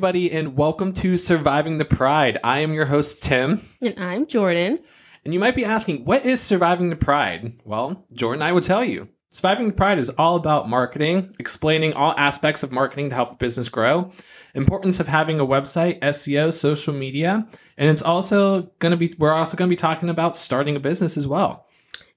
Everybody, and welcome to Surviving the Pride. I am your host, Tim. And I'm Jordan. And you might be asking, what is Surviving the Pride? Well, Jordan, I will tell you. Surviving the Pride is all about marketing, explaining all aspects of marketing to help a business grow, importance of having a website, SEO, social media, and it's also going to be, we're also going to be talking about starting a business as well.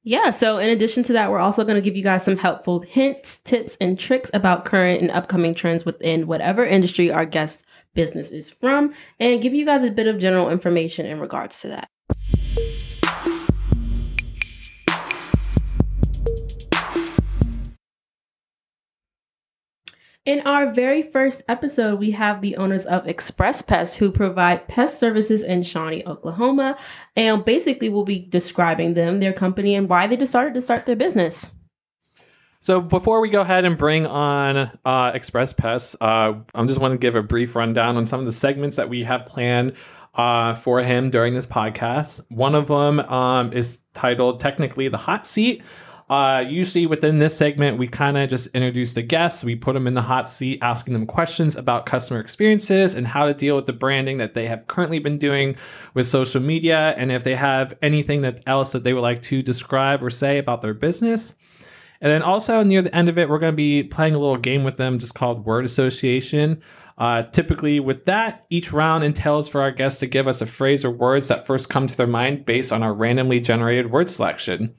Yeah, so in addition to that, we're also going to give you guys some helpful hints, tips, and tricks about current and upcoming trends within whatever industry our guest business is from, and give you guys a bit of general information in regards to that. In our very first episode, we have the owners of Express Pest who provide pest services in Shawnee, Oklahoma. And basically, we'll be describing them, their company, and why they decided to start their business. So before we go ahead and bring on uh, Express Pests, uh, I'm just want to give a brief rundown on some of the segments that we have planned uh, for him during this podcast. One of them um, is titled technically the hot seat. Uh, usually within this segment, we kind of just introduce the guests. We put them in the hot seat, asking them questions about customer experiences and how to deal with the branding that they have currently been doing with social media, and if they have anything that else that they would like to describe or say about their business. And then also near the end of it, we're going to be playing a little game with them just called word association. Uh, typically, with that, each round entails for our guests to give us a phrase or words that first come to their mind based on our randomly generated word selection.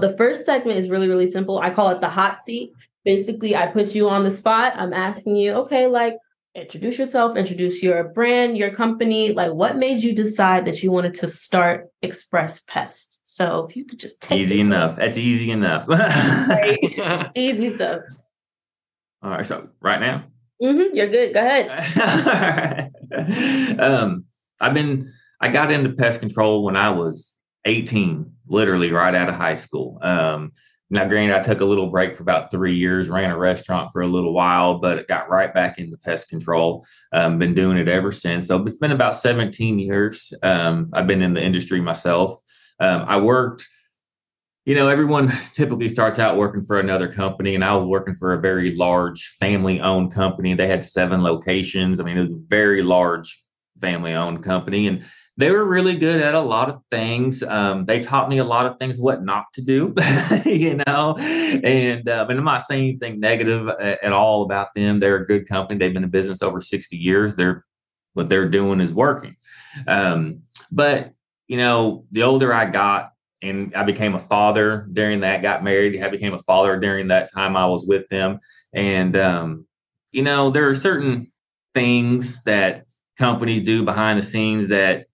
The first segment is really, really simple. I call it the hot seat. Basically, I put you on the spot. I'm asking you, okay, like, introduce yourself, introduce your brand, your company. Like, what made you decide that you wanted to start Express Pest? So, if you could just take easy enough. That's easy enough. right? easy stuff. All right. So, right now, mm-hmm, you're good. Go ahead. um, I've been, I got into pest control when I was 18, literally right out of high school. Um, now, granted, I took a little break for about three years, ran a restaurant for a little while, but it got right back into pest control. Um, been doing it ever since. So it's been about 17 years. Um, I've been in the industry myself. Um, I worked, you know, everyone typically starts out working for another company, and I was working for a very large family owned company. They had seven locations. I mean, it was a very large family owned company. And they were really good at a lot of things. Um, they taught me a lot of things what not to do, you know. And um, and I'm not saying anything negative at, at, all about them. They're a good company. They've been in business over 60 years. They're what they're doing is working. Um, but you know, the older I got, and I became a father during that. Got married. I became a father during that time I was with them. And um, you know, there are certain things that companies do behind the scenes that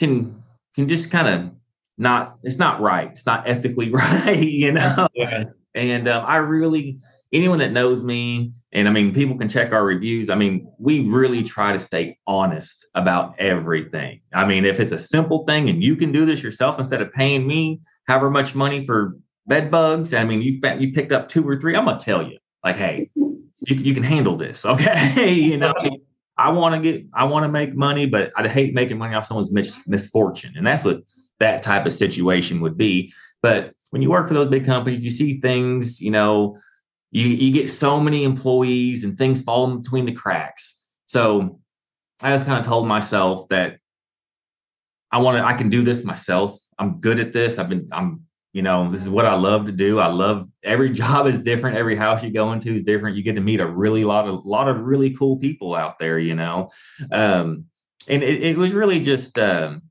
can can just kind of not it's not right. It's not ethically right you know? Yeah. and um, i really anyone that knows me and i mean people can check our reviews i mean we really try to stay honest about everything. I mean if it's a simple thing and you can do this yourself instead of paying me however much money for bed bugs i mean you you picked up two or three i'm gonna tell you like hey you, you can handle this okay? You know I want to get, I want to make money, but I'd hate making money off someone's mis- misfortune. And that's what that type of situation would be. But when you work for those big companies, you see things, you know, you, you get so many employees and things fall in between the cracks. So I just kind of told myself that I want to, I can do this myself. I'm good at this. I've been, I'm you know this is what i love to do. I love every job is different. Every house you go into is different. You get to meet a really lot of lot of really cool people out there you know? Um, and it, it, was really just um,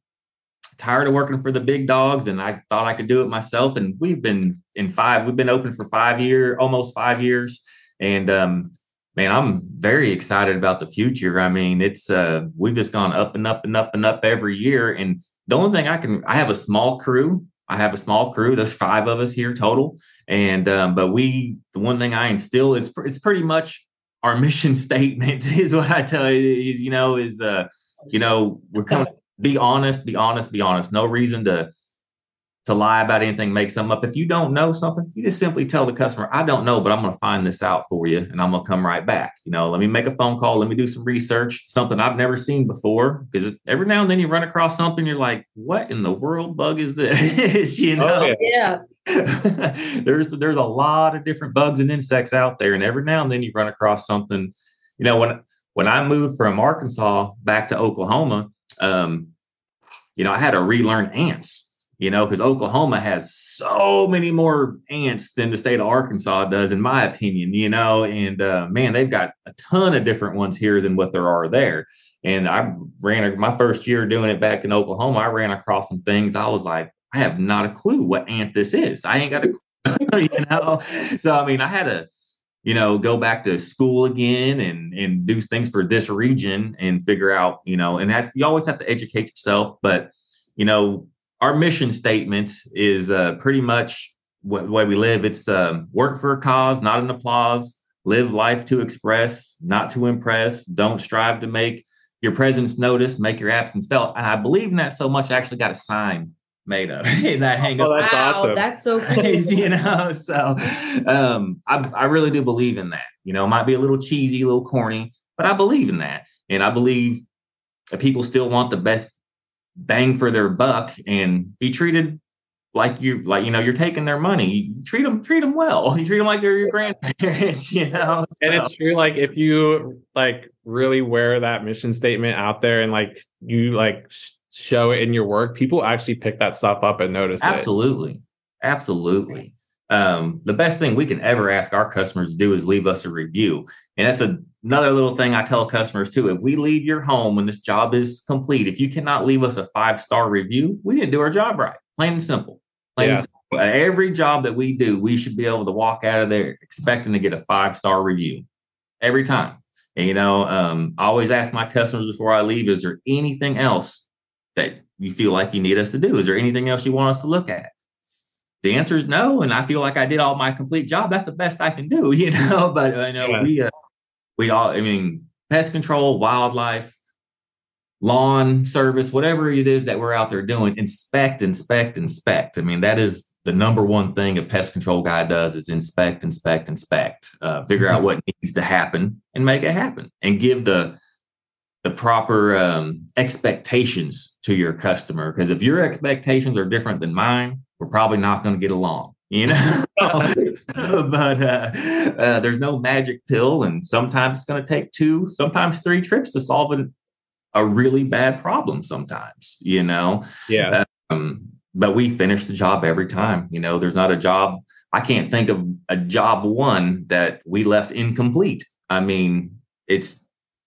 tired of working for the big dogs and i thought i could do it myself and we've been in five we've been open for five year almost five years and um, man i'm very excited about the future. I mean it's uh, we've just gone up and up and up and up every year and the only thing i can i have a small crew I have a small crew. There's five of us here total, and um, but we the one thing I instill it's it's pretty much our mission statement is what I tell you. Is, you know is uh you know we're coming be honest, be honest, be honest. No reason to to lie about anything, make something up. If you don't know something, you just simply tell the customer, I don't know, but I'm going to find this out for you and I'm going to come right back. You know, let me make a phone call. Let me do some research, something I've never seen before. Because every now and then you run across something, you're like, what in the world bug is this? you know? Oh, yeah. there's there's a lot of different bugs and insects out there. And every now and then you run across something, you know, when when I moved from Arkansas back to Oklahoma, um, you know, I had to relearn ants you know, because Oklahoma has so many more ants than the state of Arkansas does, in my opinion, you know, and uh, man, they've got a ton of different ones here than what there are there. And I ran my first year doing it back in Oklahoma. I ran across some things. I was like, I have not a clue what ant this is. I ain't got a clue, you know. So I mean, I had to, you know, go back to school again and and do things for this region and figure out, you know, and that, you always have to educate yourself. But you know, our mission statement is uh, pretty much what, the way we live. It's um, work for a cause, not an applause. Live life to express, not to impress. Don't strive to make your presence noticed, make your absence felt. And I believe in that so much. I actually got a sign made of that hang oh, that's wow, awesome. that's so cool. you know, so um, I, I really do believe in that. You know, it might be a little cheesy, a little corny, but I believe in that, and I believe that people still want the best bang for their buck and be treated like you like you know you're taking their money. You treat them treat them well. You treat them like they're your grandparents you know and it's true like if you like really wear that mission statement out there and like you like sh- show it in your work people actually pick that stuff up and notice absolutely. It. absolutely. Um, the best thing we can ever ask our customers to do is leave us a review. And that's a, another little thing I tell customers too. If we leave your home when this job is complete, if you cannot leave us a five star review, we didn't do our job right. Plain and simple. Plain Yeah. and simple. Every job that we do, we should be able to walk out of there expecting to get a five star review every time. And, you know, um, I always ask my customers before I leave, is there anything else that you feel like you need us to do? Is there anything else you want us to look at? the answer is no and i feel like i did all my complete job that's the best i can do you know but i know Yeah. we uh, we all i mean pest control wildlife lawn service whatever it is that we're out there doing inspect inspect inspect. I mean that is the number one thing a pest control guy does is inspect inspect inspect uh, figure out what needs to happen and make it happen and give the the proper um, expectations to your customer. Because if your expectations are different than mine we're probably not going to get along you know? But uh, uh, there's no magic pill and sometimes it's going to take two sometimes three trips to solve an, a really bad problem sometimes you know? Yeah. Um, but we finish the job every time you know? There's not a job i can't think of a job one that we left incomplete. I mean it's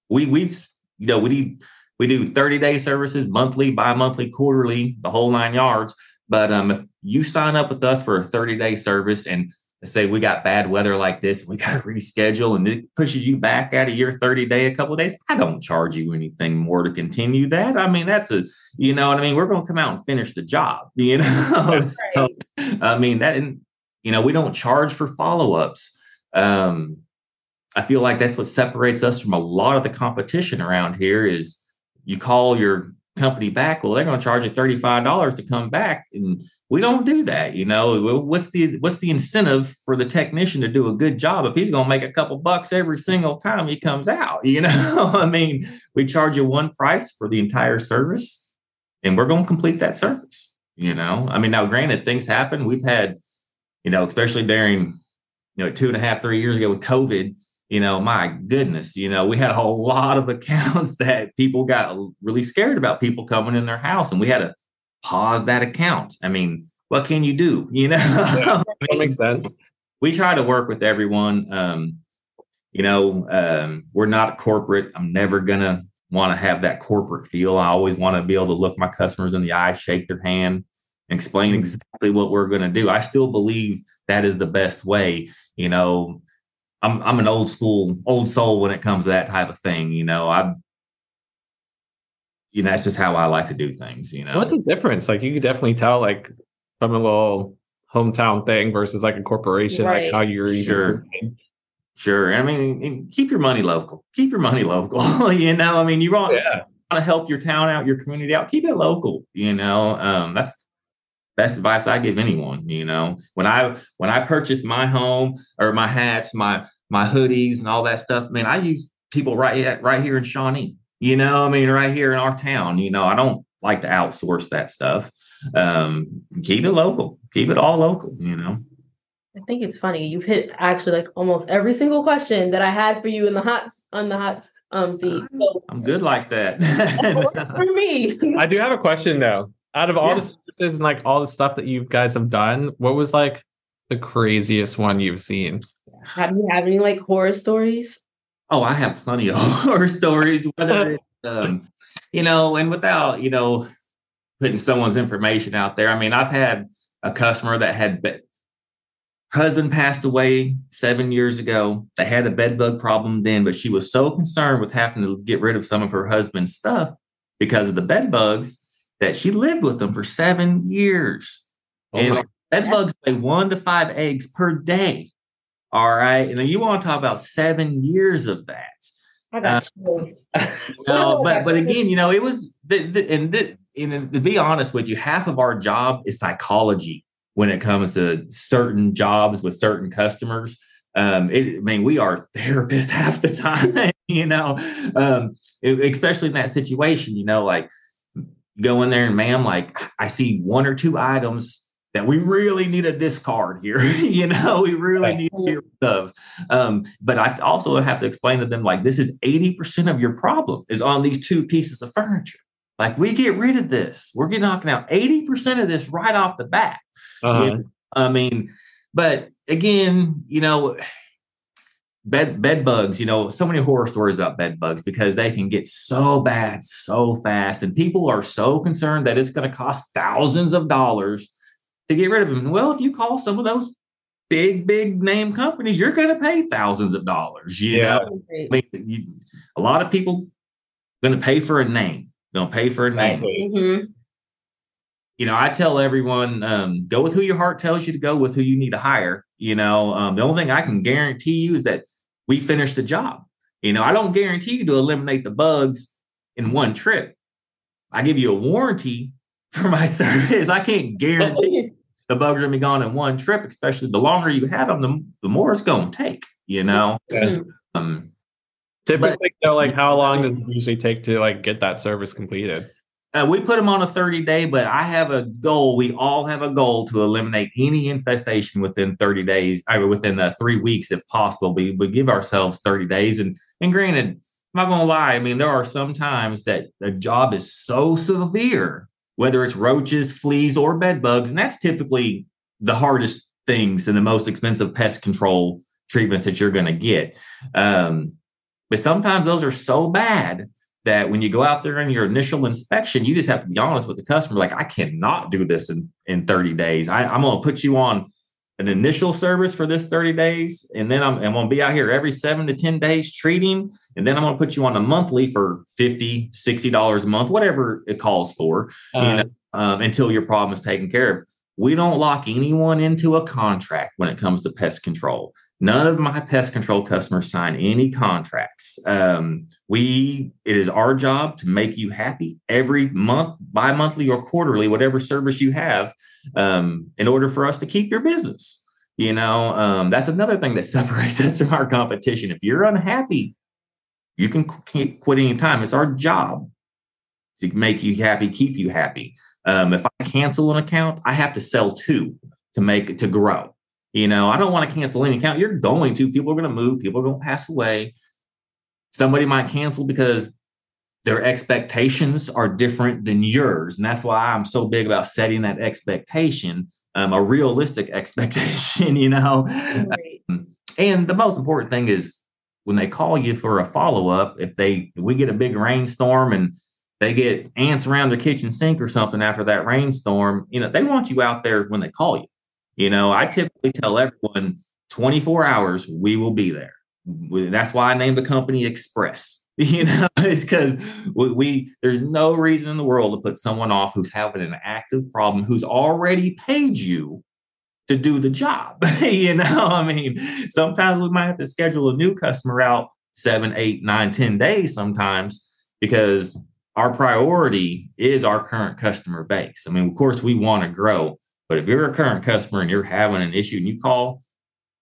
we we you know we need we do 30 day services monthly bi-monthly quarterly the whole nine yards. But um, if you sign up with us for a 30 day service and say we got bad weather like this, we got to reschedule and it pushes you back out of your 30 day a couple of days, I don't charge you anything more to continue that. I mean, that's a, you know what I mean? We're going to come out and finish the job, you know? so, I mean, that, and, you know, we don't charge for follow ups. Um, I feel like that's what separates us from a lot of the competition around here is you call your company back, well, they're going to charge you $35 to come back. And we don't do that. You know, what's the, what's the incentive for the technician to do a good job if he's going to make a couple bucks every single time he comes out? You know, I mean, we charge you one price for the entire service and we're going to complete that service. You know, I mean, now granted, things happen. We've had, you know, especially during, you know, two and a half, three years ago with COVID, you know, my goodness, you know, we had a lot of accounts that people got really scared about people coming in their house and we had to pause that account. I mean, what can you do? You know, Yeah, that makes sense. we try to work with everyone. Um, you know, um, we're not corporate. I'm never gonna want to have that corporate feel. I always want to be able to look my customers in the eye, shake their hand, and explain exactly what we're going to do. I still believe that is the best way. You know, I'm I'm an old school old soul when it comes to that type of thing. You know, I you know that's just how I like to do things. You know, What's the difference? Like you could definitely tell like from a little hometown thing versus like a corporation, Right. like how you're Sure. sure. I mean, keep your money local. Keep your money local. you know, I mean, you want Yeah. want to help your town out, your community out. Keep it local. You know, um, that's best advice I give anyone. You know, when I when I purchased my home or my hats, my my hoodies, and all that stuff, man, I use people right here, right here in Shawnee. You know, I mean, right here in our town. You know, I don't like to outsource that stuff. Um, keep it local. Keep it all local. You know. I think it's funny. You've hit actually like almost every single question that I had for you in the hot on the hot um seat. So, I'm good like that. for me. I do have a question though. Out of all Yeah. the services and like all the stuff that you guys have done, what was like the craziest one you've seen? Have you had any like horror stories? Oh, I have plenty of horror stories, whether it's, um, you know, and without, you know, putting someone's information out there. I mean, I've had a customer that had be- husband passed away seven years ago. They had a bed bug problem then, but she was so concerned with having to get rid of some of her husband's stuff because of the bed bugs that she lived with them for seven years. Oh and my- bed bugs lay one to five eggs per day. All right. And then you want to talk about seven years of that. I got chills. No, Oh, but but good. again, you know, it was the, the, and, the, and to be honest with you, half of our job is psychology when it comes to certain jobs with certain customers. Um, it, I mean, we are therapists half the time, you know, um, especially in that situation, you know, like go in there and ma'am, like I see one or two items that we really need a discard here. you know, we really need to get rid of. Um, but I also have to explain to them like this is 80% of your problem is on these two pieces of furniture. Like we get rid of this. We're getting knocking out 80% of this right off the bat. Uh-huh. Yeah. I mean, but again, you know, bed bed bugs, you know, so many horror stories about bed bugs because they can get so bad so fast. And people are so concerned that it's going to cost thousands of dollars to get rid of them. Well, if you call some of those big, big name companies, you're going to pay thousands of dollars. You Yeah. know, I mean, you, a lot of people going to pay for a name. Going to pay for a name Exactly. Mm-hmm. You know, I tell everyone, um, go with who your heart tells you to go with, who you need to hire. You know, um, the only thing I can guarantee you is that we finish the job. You know, I don't guarantee you to eliminate the bugs in one trip. I give you a warranty for my service. I can't guarantee the bugs are gonna be gone in one trip, especially the longer you have them, the, the more it's gonna take. You know, Yeah. um, Typically, though, like how long does it usually take to like get that service completed? Uh, we put them on a 30 day, but I have a goal. We all have a goal to eliminate any infestation within 30 days, or within uh, three weeks, if possible. We we give ourselves 30 days. And and granted, I'm not gonna lie. I mean, there are some times that the job is so severe, whether it's roaches, fleas, or bed bugs, and that's typically the hardest things and the most expensive pest control treatments that you're gonna get. Um, but sometimes those are so bad that when you go out there in your initial inspection, you just have to be honest with the customer. Like, I cannot do this in, in 30 days. I, I'm going to put you on an initial service for this 30 days. And then I'm, I'm going to be out here every seven to 10 days treating. And then I'm going to put you on a monthly for 50, $60 a month, whatever it calls for, you Uh, know, um, until your problem is taken care of. We don't lock anyone into a contract when it comes to pest control. None of my pest control customers sign any contracts. Um, we it is our job to make you happy every month, bi-monthly or quarterly, whatever service you have, um, in order for us to keep your business. You know, um, that's another thing that separates us from our competition. If you're unhappy, you can qu- quit any time. It's our job to make you happy, keep you happy. Um, if I cancel an account, I have to sell two to make it to grow. You know, I don't want to cancel any account. You're going to. People are going to move. People are going to pass away. Somebody might cancel because their expectations are different than yours, and that's why I'm so big about setting that expectation, um, a realistic expectation. You know, Right. and the most important thing is when they call you for a follow up, if they if we get a big rainstorm and they get ants around their kitchen sink or something after that rainstorm, you know, they want you out there when they call you. You know, I typically tell everyone 24 hours, we will be there. That's why I named the company Express. You know, it's because we, we there's no reason in the world to put someone off who's having an active problem who's already paid you to do the job. you know, I mean, sometimes we might have to schedule a new customer out seven, eight, nine, ten days sometimes because our priority is our current customer base. I mean, of course, we want to grow, but if you're a current customer and you're having an issue and you call,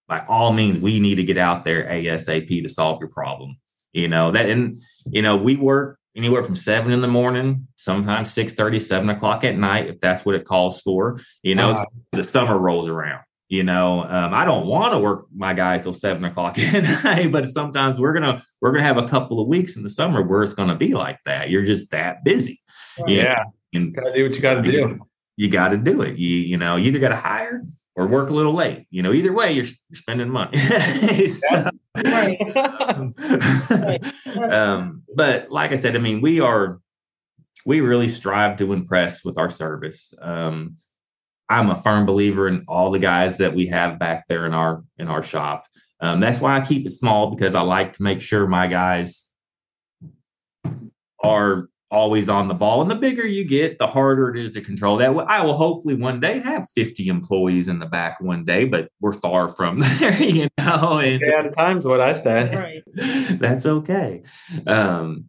by all means, we need to get out there ASAP to solve your problem. You know, that, and, you know, we work anywhere from seven in the morning, sometimes 6 30, 7 o'clock at night, if that's what it calls for. You know, uh, the summer rolls around. You know, um, I don't want to work my guys till seven o'clock at night, but sometimes we're gonna we're gonna have a couple of weeks in the summer where it's gonna be like that. You're just that busy. Yeah, and gotta do what you gotta do. You got to do it. You you know, you either got to hire or work a little late. You know, either way, you're, you're spending money. so, um, but like I said, I mean, we are we really strive to impress with our service. Um, I'm a firm believer in all the guys that we have back there in our in our shop. Um, that's why I keep it small because I like to make sure my guys are always on the ball. And the bigger you get, the harder it is to control that. I will hopefully one day have 50 employees in the back one day, but we're far from there, you know. And yeah, at times what I said. Right. That's okay. Um,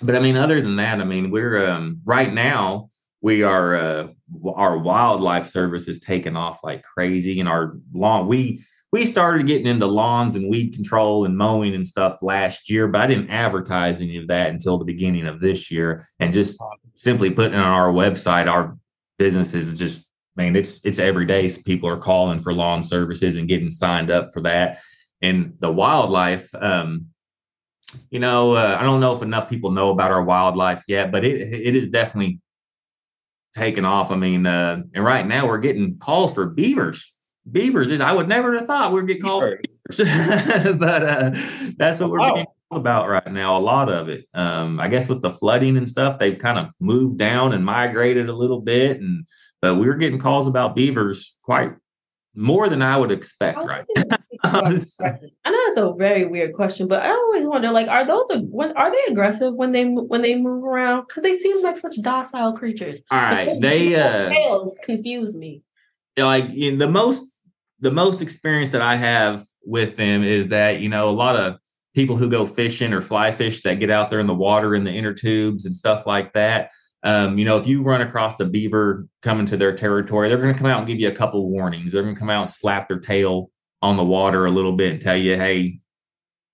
but I mean, other than that, I mean, we're um, right now we are uh, our wildlife service is taking off like crazy and our lawn we we started getting into lawns and weed control and mowing and stuff last year but i didn't advertise any of that until the beginning of this year. And just simply putting on our website our business is just man it's it's every day people are calling for lawn services and getting signed up for that. And the wildlife um, you know uh, i don't know if enough people know about our wildlife yet but it it is definitely taken off. I mean, uh, and right now we're getting calls for beavers. Beavers is I would never have thought we'd get calls but uh, that's what we're wow. being about right now. A lot of it. Um, I guess with the flooding and stuff, they've kind of moved down and migrated a little bit, and but we are getting calls about beavers quite more than I would expect right I know it's a very weird question, but I always wonder, like, are those when are they aggressive when they when they move around? Because they seem like such docile creatures. All right, they uh, tails confuse me. Like in the most the most experience that I have with them is that you know a lot of people who go fishing or fly fish that get out there in the water in the inner tubes and stuff like that um, you know, if you run across the beaver coming to their territory, they're going to come out and give you a couple warnings. They're going to come out and slap their tail on the water a little bit and tell you, hey,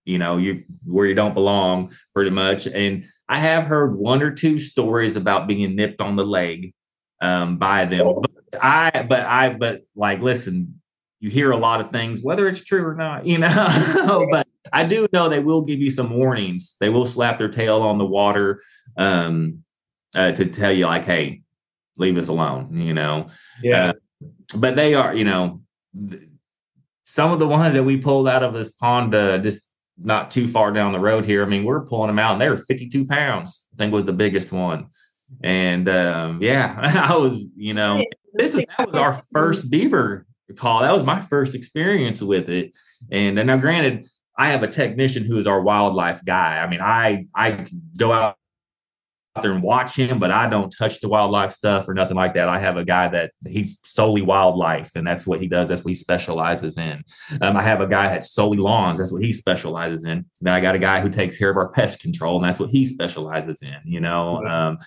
you know, you where you don't belong, pretty much. And I have heard one or two stories about being nipped on the leg um, by them. Oh. But I, but I, but like, listen, you hear a lot of things, whether it's true or not, you know. but I do know they will give you some warnings. They will slap their tail on the water. Um, uh, to tell you like, hey, leave us alone, you know. Yeah. Uh, but they are, you know, th- some of the ones that we pulled out of this pond uh, just not too far down the road here. I mean, we're pulling them out and they were 52 pounds, I think was the biggest one. And um, yeah, I was, you know, this is that was our first beaver call. That was my first experience with it. And uh, now granted, I have a technician who is our wildlife guy. I mean, I I go out there and watch him, but I don't touch the wildlife stuff or nothing like that. I have a guy that he's solely wildlife, and that's what he does. That's what he specializes in. Um, I have a guy that's solely lawns. That's what he specializes in. Then I got a guy who takes care of our pest control, and that's what he specializes in. You know, um,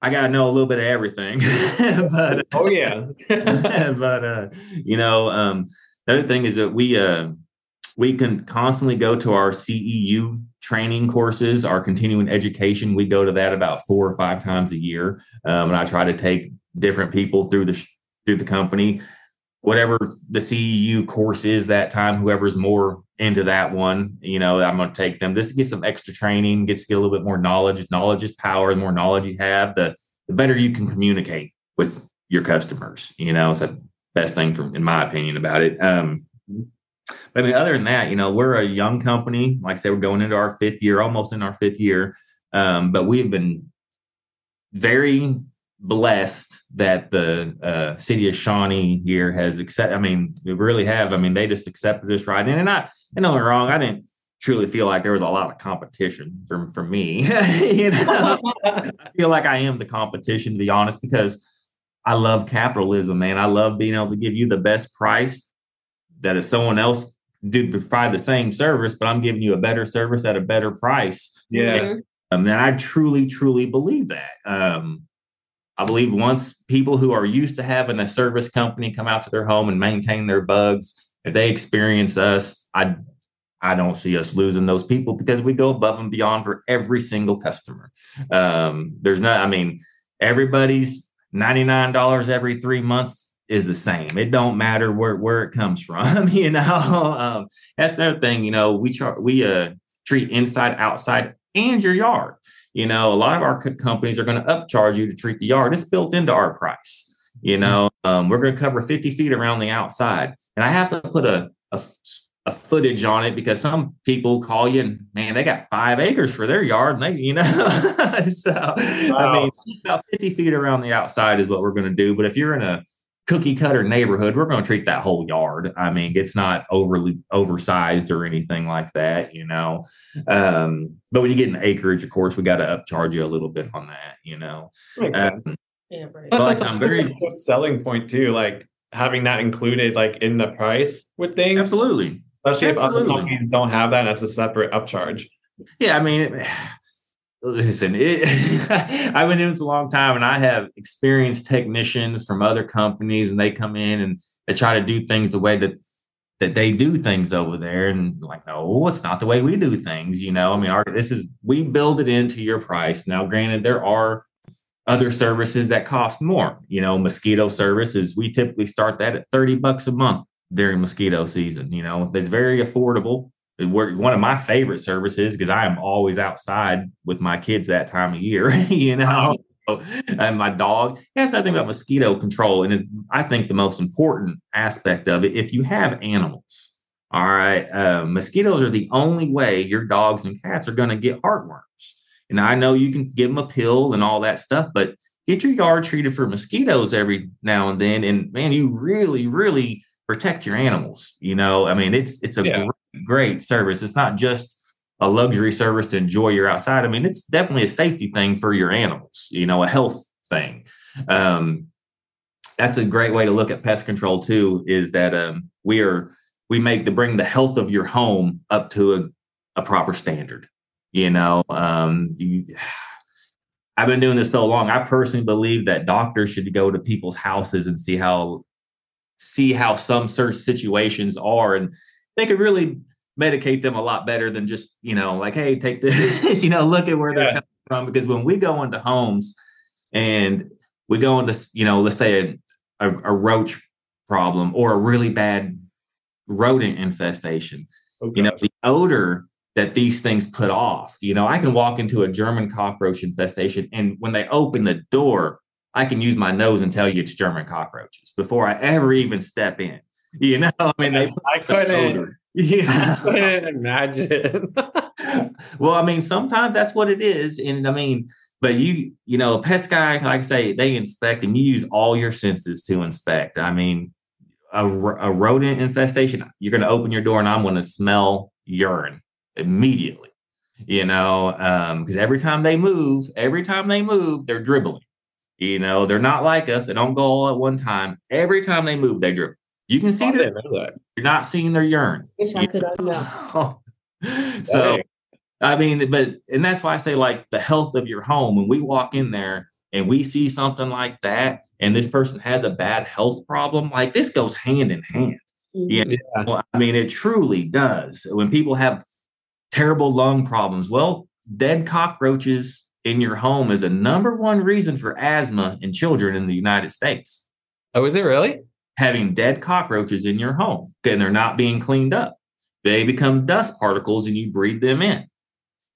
I got to know a little bit of everything. but oh yeah, but uh, you know, um, the other thing is that we uh, we can constantly go to our CEU training courses, our continuing education. We go to that about four or five times a year, um, and I try to take different people through the through the company, whatever the CEU course is that time. Whoever's more into that one, you know, I'm going to take them just to get some extra training, get to get a little bit more knowledge. Knowledge is power. The more knowledge you have, the the better you can communicate with your customers. You know, it's the best thing, from, in my opinion, about it. Um, but I mean, other than that, you know, we're a young company. Like I said, we're going into our fifth year, almost in our fifth year. Um, but we've been very blessed that the uh, city of Shawnee here has accepted. I mean, we really have. I mean, they just accepted us right in. And I, and don't wrong, I didn't truly feel like there was a lot of competition for, for me. you know, I feel like I am the competition, to be honest, because I love capitalism, man. I love being able to give you the best price that if someone else do provide the same service, but I'm giving you a better service at a better price. Yeah. Um, and I truly, truly believe that. Um, I believe once people who are used to having a service company come out to their home and maintain their bugs, if they experience us, I I don't see us losing those people because we go above and beyond for every single customer. Um, there's not, I mean, everybody's $99 every three months is the same. It don't matter where, where it comes from, you know. Um, that's the other thing, you know, we char- we uh treat inside, outside, and your yard. You know, a lot of our co- companies are going to upcharge you to treat the yard. It's built into our price. You know, um, we're going to cover 50 feet around the outside, and I have to put a, a a footage on it because some people call you and man, they got five acres for their yard, and they, you know, so wow. I mean, about 50 feet around the outside is what we're going to do. But if you're in a cookie cutter neighborhood, we're going to treat that whole yard. I mean, it's not overly oversized or anything like that, you know. Um, but when you get in acreage, of course, we got to upcharge you a little bit on that, you know. Um, yeah, right. Plus, like, I'm very selling point too, like having that included like in the price with things. Absolutely. Especially Absolutely. if other companies don't have that, that's a separate upcharge. Yeah, I mean, it, listen, it, I've been doing this a long time, and I have experienced technicians from other companies, and they come in and they try to do things the way that that they do things over there, and like, no, it's not the way we do things. You know, I mean, our this is we build it into your price. Now, granted, there are other services that cost more. You know, mosquito services, we typically start that at 30 bucks a month during mosquito season. You know, it's very affordable. One of my favorite services because I am always outside with my kids that time of year, you know. And my dog has nothing about mosquito control. And it, I think the most important aspect of it, if you have animals, all right, uh, mosquitoes are the only way your dogs and cats are going to get heartworms. And I know you can give them a pill and all that stuff, but get your yard treated for mosquitoes every now and then. And man, you really, really protect your animals. You know, I mean, it's it's a yeah. great, great service. It's not just a luxury service to enjoy your outside. I mean, it's definitely a safety thing for your animals. You know, a health thing. Um, that's a great way to look at pest control too. Is that um, we are we make to bring the health of your home up to a, a proper standard. You know, um, you, I've been doing this so long. I personally believe that doctors should go to people's houses and see how see how some certain situations are and they could really medicate them a lot better than just you know like hey take this you know look at where yeah. they're coming from because when we go into homes and we go into you know let's say a, a, a roach problem or a really bad rodent infestation okay. You know the odor that these things put off you know i can walk into a german cockroach infestation and when they open the door I can use my nose and tell you it's German cockroaches before I ever even step in. You know, I mean, they I couldn't, yeah. I couldn't imagine. well, I mean, sometimes that's what it is, and I mean, but you, you know, a pest guy, like I say, they inspect, and you use all your senses to inspect. I mean, a, a rodent infestation, you're going to open your door, and I'm going to smell urine immediately. You know, because um, every time they move, every time they move, they're dribbling. You know, they're not like us. They don't go all at one time. Every time they move, they drip. You can see oh, that. that. You're not seeing their urine. Wish I could have so, I mean, but and that's why I say like the health of your home. When we walk in there and we see something like that, and this person has a bad health problem, like this goes hand in hand. Mm-hmm. Yeah, I mean, it truly does. When people have terrible lung problems, well, dead cockroaches in your home is a number one reason for asthma in children in the United States. Oh, is it really? Having dead cockroaches in your home and they're not being cleaned up. They become dust particles and you breathe them in.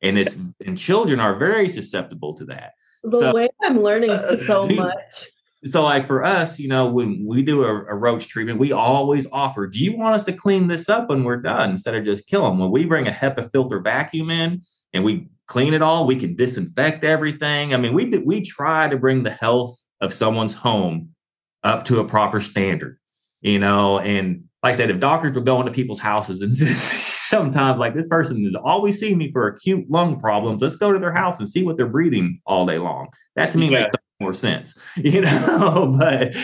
And it's and children are very susceptible to that. The so, way I'm learning uh, so much. So, like for us, you know, when we do a, a, roach treatment, we always offer, do you want us to clean this up when we're done instead of just kill them? When we bring a HEPA filter vacuum in and we clean it all. We can disinfect everything. I mean, we we try to bring the health of someone's home up to a proper standard, you know. And like I said, if doctors were going to people's houses and sometimes like this person is always seeing me for acute lung problems, let's go to their house and see what they're breathing all day long. That to me yeah. makes more sense, you know. but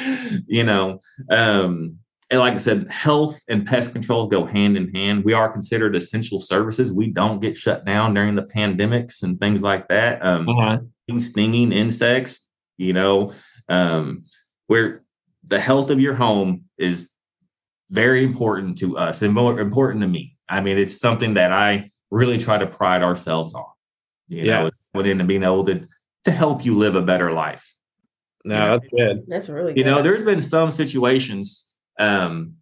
you know, um, and like I said, health and pest control go hand in hand. We are considered essential services. We don't get shut down during the pandemics and things like that. Um, uh-huh. Stinging insects, you know, um, where the health of your home is very important to us and more important to me. I mean, it's something that I really try to pride ourselves on. You yeah. know, within being able to to help you live a better life. No, you know? that's good. That's really good. You know, there's been some situations um,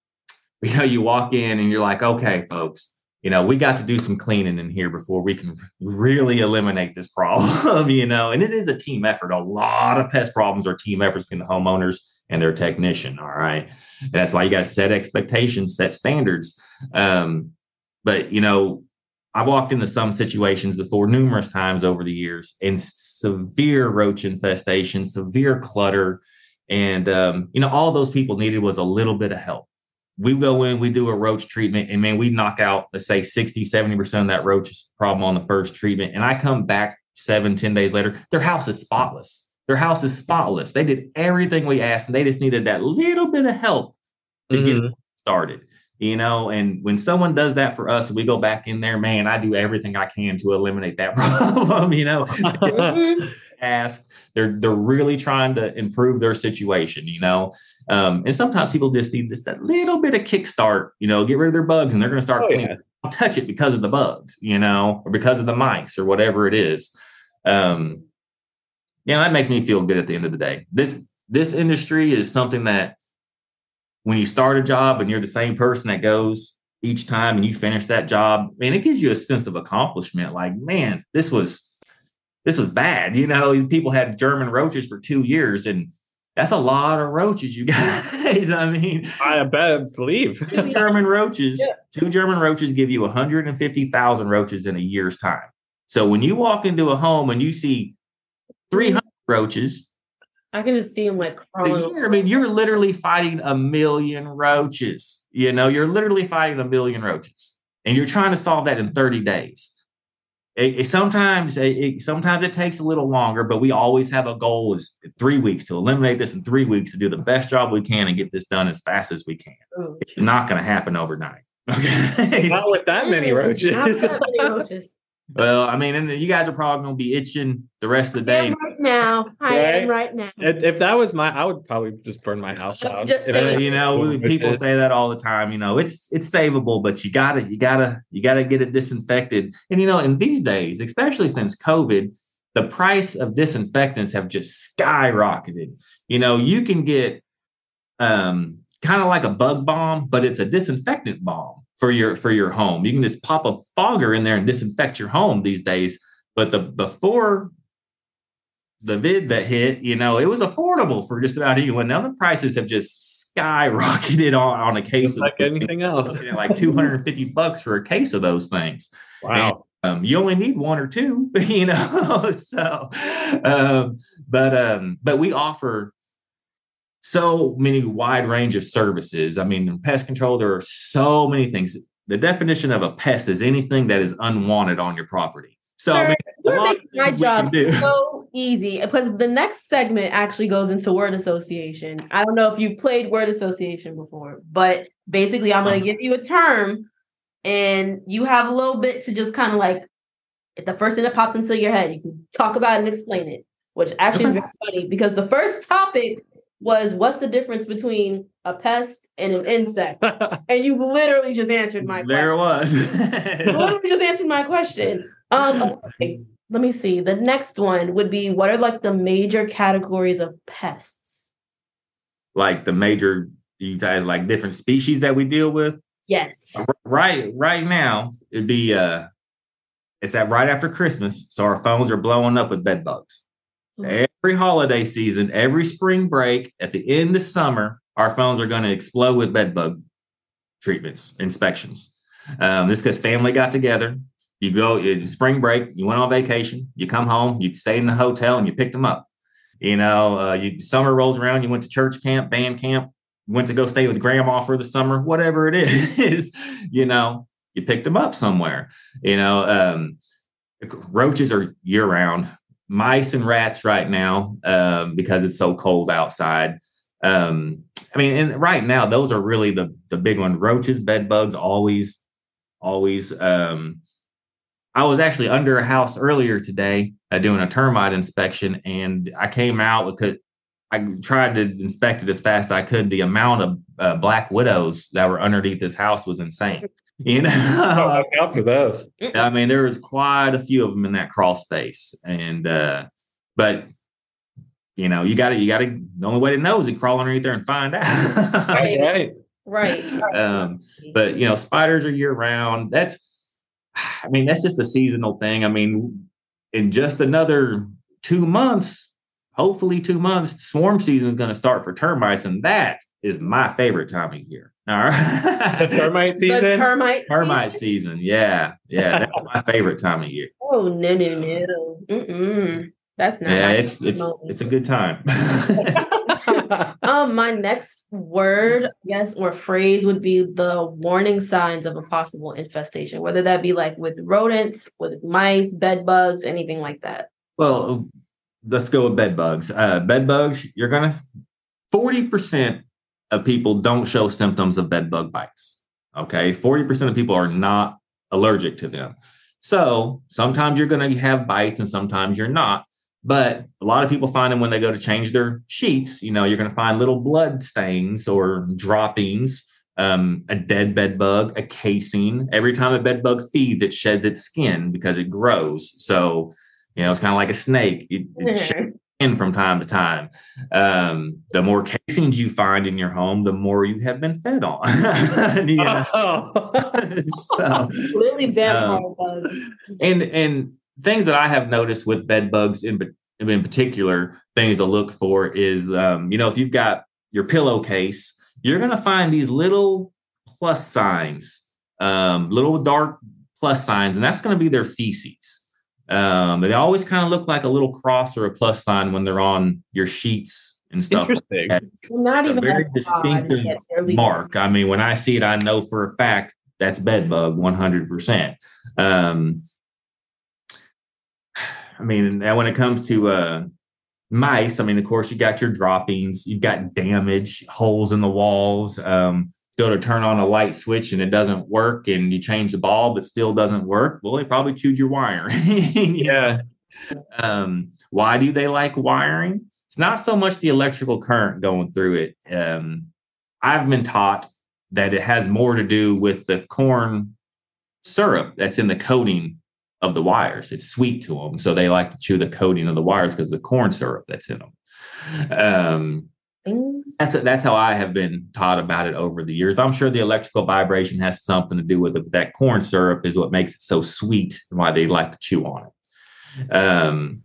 you know, you walk in and you're like, okay, folks, you know, we got to do some cleaning in here before we can really eliminate this problem, you know, and it is a team effort. A lot of pest problems are team efforts between the homeowners and their technician. All right. And that's why you got to set expectations, set standards. Um, but, you know, I walked into some situations before numerous times over the years and severe roach infestation, severe clutter, and, um, you know, all those people needed was a little bit of help. We go in, we do a roach treatment, and man, we knock out, let's say 60, 70% of that roach problem on the first treatment. And I come back seven, ten days later, their house is spotless. Their house is spotless. They did everything we asked, and they just needed that little bit of help to mm-hmm. get started you know and when someone does that for us we go back in there man i do everything i can to eliminate that problem you know mm-hmm. They're they're really trying to improve their situation, you know. Um, and sometimes people just need just a little bit of kickstart, you know, get rid of their bugs, and they're going to start oh, yeah. touch it because of the bugs, you know, or because of the mice or whatever it is. Um, yeah, that makes me feel good at the end of the day. This this industry is something that when you start a job and you're the same person that goes each time and you finish that job, man, it gives you a sense of accomplishment. Like, man, this was this was bad. You know, people had German roaches for two years, and that's a lot of roaches, you guys. I mean, I bet believe two German roaches. Yeah. Two German roaches give you 150,000 roaches in a year's time. So when you walk into a home and you see 300 roaches, I can just see them like crawling. Year, I mean, you're literally fighting a million roaches. You know, you're literally fighting a million roaches, and you're trying to solve that in 30 days it, it sometimes it, sometimes it takes a little longer, but we always have a goal is three weeks to eliminate this in three weeks to do the best job we can and get this done as fast as we can. Oh, it's not going to happen overnight. Okay, not with that many roaches. Not that many roaches. Well, I mean, and you guys are probably going to be itching the rest of the day. right now, I right? am right now. If, if, that was my, I would probably just burn my house out. Just if, you know, people say that all the time. You know, it's it's savable, but you gotta, you gotta, you gotta get it disinfected. And you know, in these days, especially since COVID, the price of disinfectants have just skyrocketed. You know, you can get um kind of like a bug bomb, but it's a disinfectant bomb for your for your home. You can just pop a fogger in there and disinfect your home these days. But the before the vid that hit, you know, it was affordable for just about anyone. Now the prices have just skyrocketed on, on a case of like anything else. Like 250 bucks for a case of those things. Wow. And, um, you only need one or two, you know. so um, but um, but we offer so many wide range of services. I mean, in pest control, there are so many things. The definition of a pest is anything that is unwanted on your property. So Sir, I mean, you're making my job so easy because the next segment actually goes into word association. I don't know if you've played word association before, but basically, I'm going to uh-huh. give you a term, and you have a little bit to just kind of like the first thing that pops into your head. You can talk about it and explain it, which actually is very funny because the first topic was what's the difference between a pest and an insect? and you literally just answered my there question. There it was. literally just answered my question. Um, okay, let me see. The next one would be what are like the major categories of pests? Like the major, you guys like different species that we deal with? Yes. Right, right now, it'd be uh it's that right after Christmas. So our phones are blowing up with bed bugs. Mm-hmm every holiday season, every spring break, at the end of summer, our phones are going to explode with bed bug treatments, inspections. Um, this because family got together. You go in spring break, you went on vacation, you come home, you stayed in the hotel, and you picked them up. You know, uh, you summer rolls around, you went to church camp, band camp, went to go stay with grandma for the summer, whatever it is. you know, you picked them up somewhere. You know, um, roaches are year round mice and rats right now um, because it's so cold outside. Um, I mean, and right now those are really the the big one. Roaches, bed bugs, always, always. Um, I was actually under a house earlier today uh, doing a termite inspection, and I came out because I tried to inspect it as fast as I could. The amount of uh, black widows that were underneath this house was insane. You know, Oh, watch out for those. I mean, there was quite a few of them in that crawl space, and uh, but you know, you got to you got to. The only way to know is to crawl underneath there and find out. That's right. Right. um, but you know, spiders are year round. That's, I mean, that's just a seasonal thing. I mean, in just another two months, hopefully two months, swarm season is going to start for termites, and that is my favorite time of year. All right. The right, termite The season. termite. termite season? season. Yeah, yeah, that's my favorite time of year. Oh no no no. Mm-mm. That's not. Yeah, it's it's moment. it's a good time. Um, my next word, yes, or phrase would be the warning signs of a possible infestation, whether that be like with rodents, with mice, bed bugs, anything like that. Well, let's go with bed bugs. Uh, bed bugs, you're gonna forty percent of people don't show symptoms of bed bug bites. Okay, forty percent of people are not allergic to them. So sometimes you're gonna have bites and sometimes you're not. But a lot of people find them when they go to change their sheets. You know, you're gonna find little blood stains or droppings. Um, a dead bed bug, a casing. Every time a bed bug feeds, it sheds its skin because it grows. So you know, it's kind of like a snake. It, it sheds in from time to time. Um, the more casings you find in your home, the more you have been fed on. You? Oh. so, Literally vampire Um, bugs. and and things that I have noticed with bed bugs in in particular, things to look for is, um, you know, if you've got your pillowcase, you're going to find these little plus signs, um, little dark plus signs, and that's going to be their feces. Um, they always kind of look like a little cross or a plus sign when they're on your sheets and stuff. like Interesting. that. Not It's a very that distinctive yet there go. mark. I mean, when I see it, I know for a fact that's bed bug 100%. Um, I mean, now when it comes to uh, mice, I mean, of course, you got your droppings, you've got damage, holes in the walls. Um, go to turn on a light switch and it doesn't work, and you change the bulb, but still doesn't work. Well, they probably chewed your wire Yeah. Um, why do they like wiring? It's not so much the electrical current going through it. Um, I've been taught that it has more to do with the corn syrup that's in the coating of the wires. It's sweet to them, so they like to chew the coating of the wires because of the corn syrup that's in them. Um. That's that's how I have been taught about it over the years. I'm sure the electrical vibration has something to do with it. But that corn syrup is what makes it so sweet and why they like to chew on it. Um,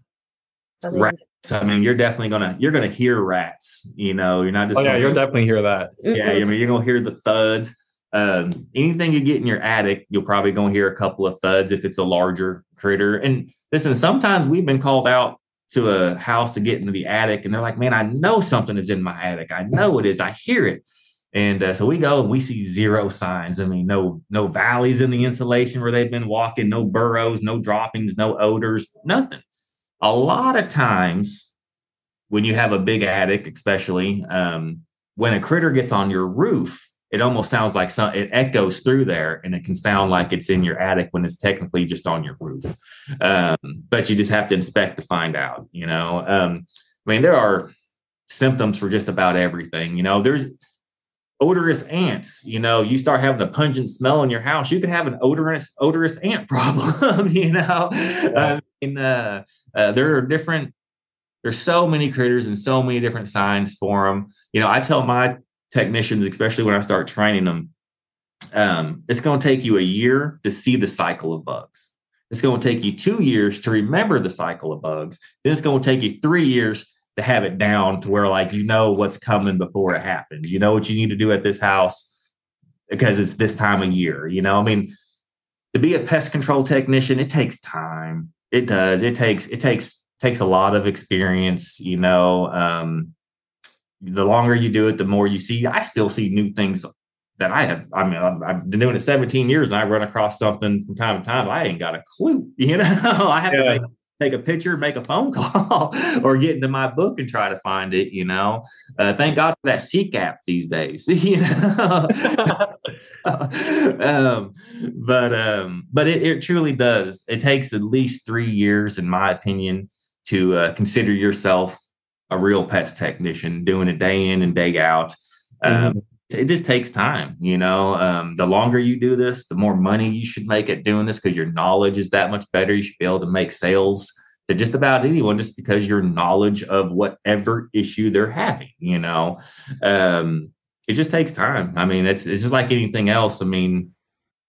Right. so I mean, you're definitely gonna you're gonna hear rats. You know, you're not just Oh yeah, gonna- you'll definitely hear that. yeah. I mean, you're gonna hear the thuds. Um, anything you get in your attic, you'll probably gonna hear a couple of thuds if it's a larger critter. And listen, sometimes we've been called out to a house to get into the attic, and they're like, "Man, I know something is in my attic. I know it is. I hear it." And uh, so we go and we see zero signs. I mean, no no valleys in the insulation where they've been walking, no burrows, no droppings, no odors, nothing. A lot of times, when you have a big attic, especially um, when a critter gets on your roof, it almost sounds like some it echoes through there, and it can sound like it's in your attic when it's technically just on your roof. Um, but you just have to inspect to find out. You know, um, I mean, there are symptoms for just about everything. You know, there's odorous ants. You know, you start having a pungent smell in your house, you could have an odorous odorous ant problem. you know, I mean, uh, uh, there are different. There's so many critters and so many different signs for them. You know, I tell my technicians, especially when I start training them, um, it's going to take you a year to see the cycle of bugs. It's going to take you two years to remember the cycle of bugs. Then it's going to take you three years to have it down to where like you know what's coming before it happens. You know what you need to do at this house because it's this time of year. You know, I mean, to be a pest control technician, it takes time. It does. It takes it takes takes a lot of experience. You know, um, the longer you do it, the more you see. I still see new things that I have. I mean, I've, I've been doing it 17 years, and I run across something from time to time. I ain't got a clue. You know, I have Yeah. to make take a picture, make a phone call, or get into my book and try to find it. You know, uh, thank God for that Seek app these days. you know, um, but um, but it, it truly does. It takes at least three years, in my opinion, to uh, consider yourself a real pets technician, doing it day in and day out. Um, mm-hmm. It just takes time, you know. Um, the longer you do this, the more money you should make at doing this because your knowledge is that much better. You should be able to make sales to just about anyone just because your knowledge of whatever issue they're having, you know. Um, it just takes time. I mean, it's it's just like anything else. I mean,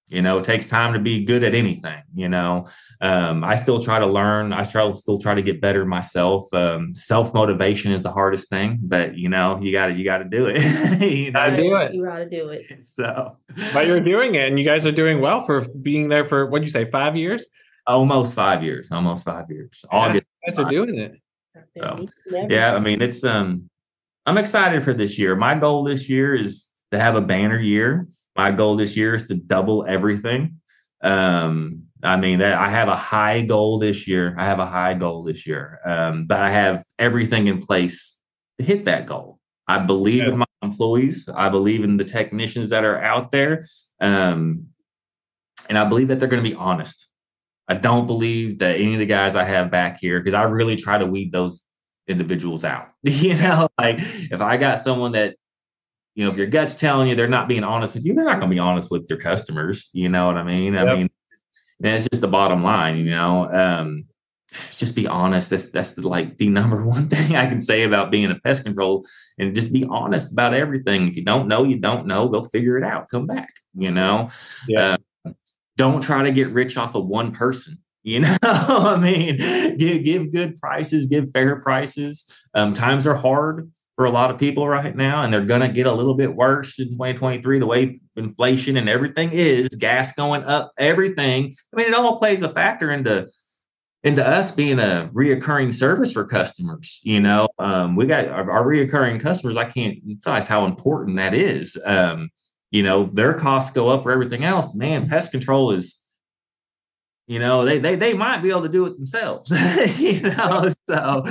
you know, it takes time to be good at anything. You know, um, I still try to learn. I try still try to get better myself. Um, Self motivation is the hardest thing, but you know, you got to you got to do it. you gotta do it. You got to do it. So, but you're doing it, and you guys are doing well for being there for what did you say, five years? Almost five years. Almost five years. Yeah, August. You guys are doing it. So, yeah, I mean, it's um, I'm excited for this year. My goal this year is to have a banner year. My goal this year is to double everything. Um, I mean that I have a high goal this year. I have a high goal this year, um, but I have everything in place to hit that goal. I believe yeah. in my employees. I believe in the technicians that are out there, um, and I believe that they're going to be honest. I don't believe that any of the guys I have back here because I really try to weed those individuals out. you know, like if I got someone that, you know, if your gut's telling you they're not being honest with you, they're not going to be honest with your customers. You know what I mean? Yep. I mean, it's just the bottom line. You know, um, just be honest. That's that's the, like the number one thing I can say about being a pest control, and just be honest about everything. If you don't know, you don't know. Go figure it out. Come back. You know. Yeah. Uh, don't try to get rich off of one person you know, I mean, give, give good prices, give fair prices. Um, times are hard for a lot of people right now, and they're going to get a little bit worse in 2023. The way inflation and everything is, gas going up, everything. I mean, it all plays a factor into into us being a reoccurring service for customers. You know, um, we got our, our, reoccurring customers. I can't emphasize how important that is. Um, you know, their costs go up for everything else. Man, pest control is you know they they they might be able to do it themselves you know so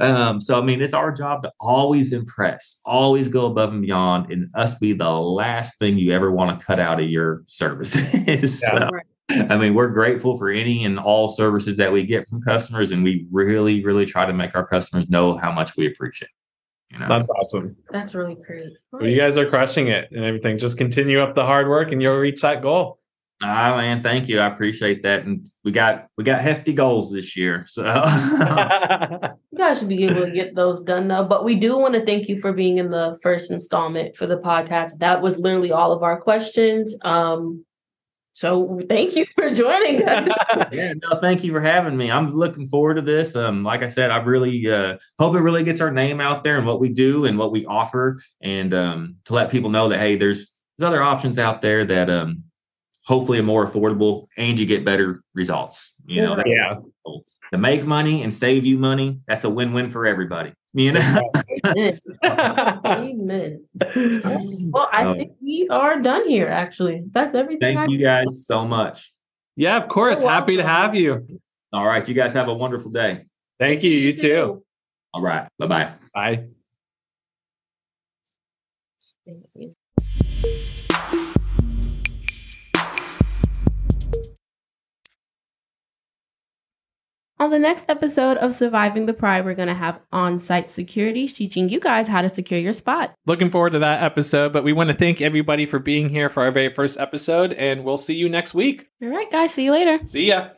um so i mean it's our job to always impress always go above and beyond and us be the last thing you ever want to cut out of your services yeah, so, right. i mean we're grateful for any and all services that we get from customers and we really really try to make our customers know how much we appreciate you know? That's awesome. That's really great. Well, you guys are crushing it and everything. Just continue up the hard work and you'll reach that goal. Ah man, thank you. I appreciate that. And we got we got hefty goals this year. So you guys should be able to get those done though. But we do want to thank you for being in the first installment for the podcast. That was literally all of our questions. Um so thank you for joining us. yeah, no, thank you for having me. I'm looking forward to this. Um, like I said, I really uh, hope it really gets our name out there and what we do and what we offer, and um, to let people know that hey, there's there's other options out there that um, hopefully a more affordable and you get better results. You know, yeah. To make money and save you money, that's a win-win for everybody. You know. Amen. Well, I oh. think we are done here. Actually, that's everything. Thank I you guys so much. Yeah, of course. Happy to have you. All right, you guys have a wonderful day. Thank you. You, you too. too. All right. Bye-bye. Bye. Thank you. On the next episode of Surviving the Pride, we're going to have on site security teaching you guys how to secure your spot. Looking forward to that episode, but we want to thank everybody for being here for our very first episode, and we'll see you next week. All right, guys, see you later. See ya.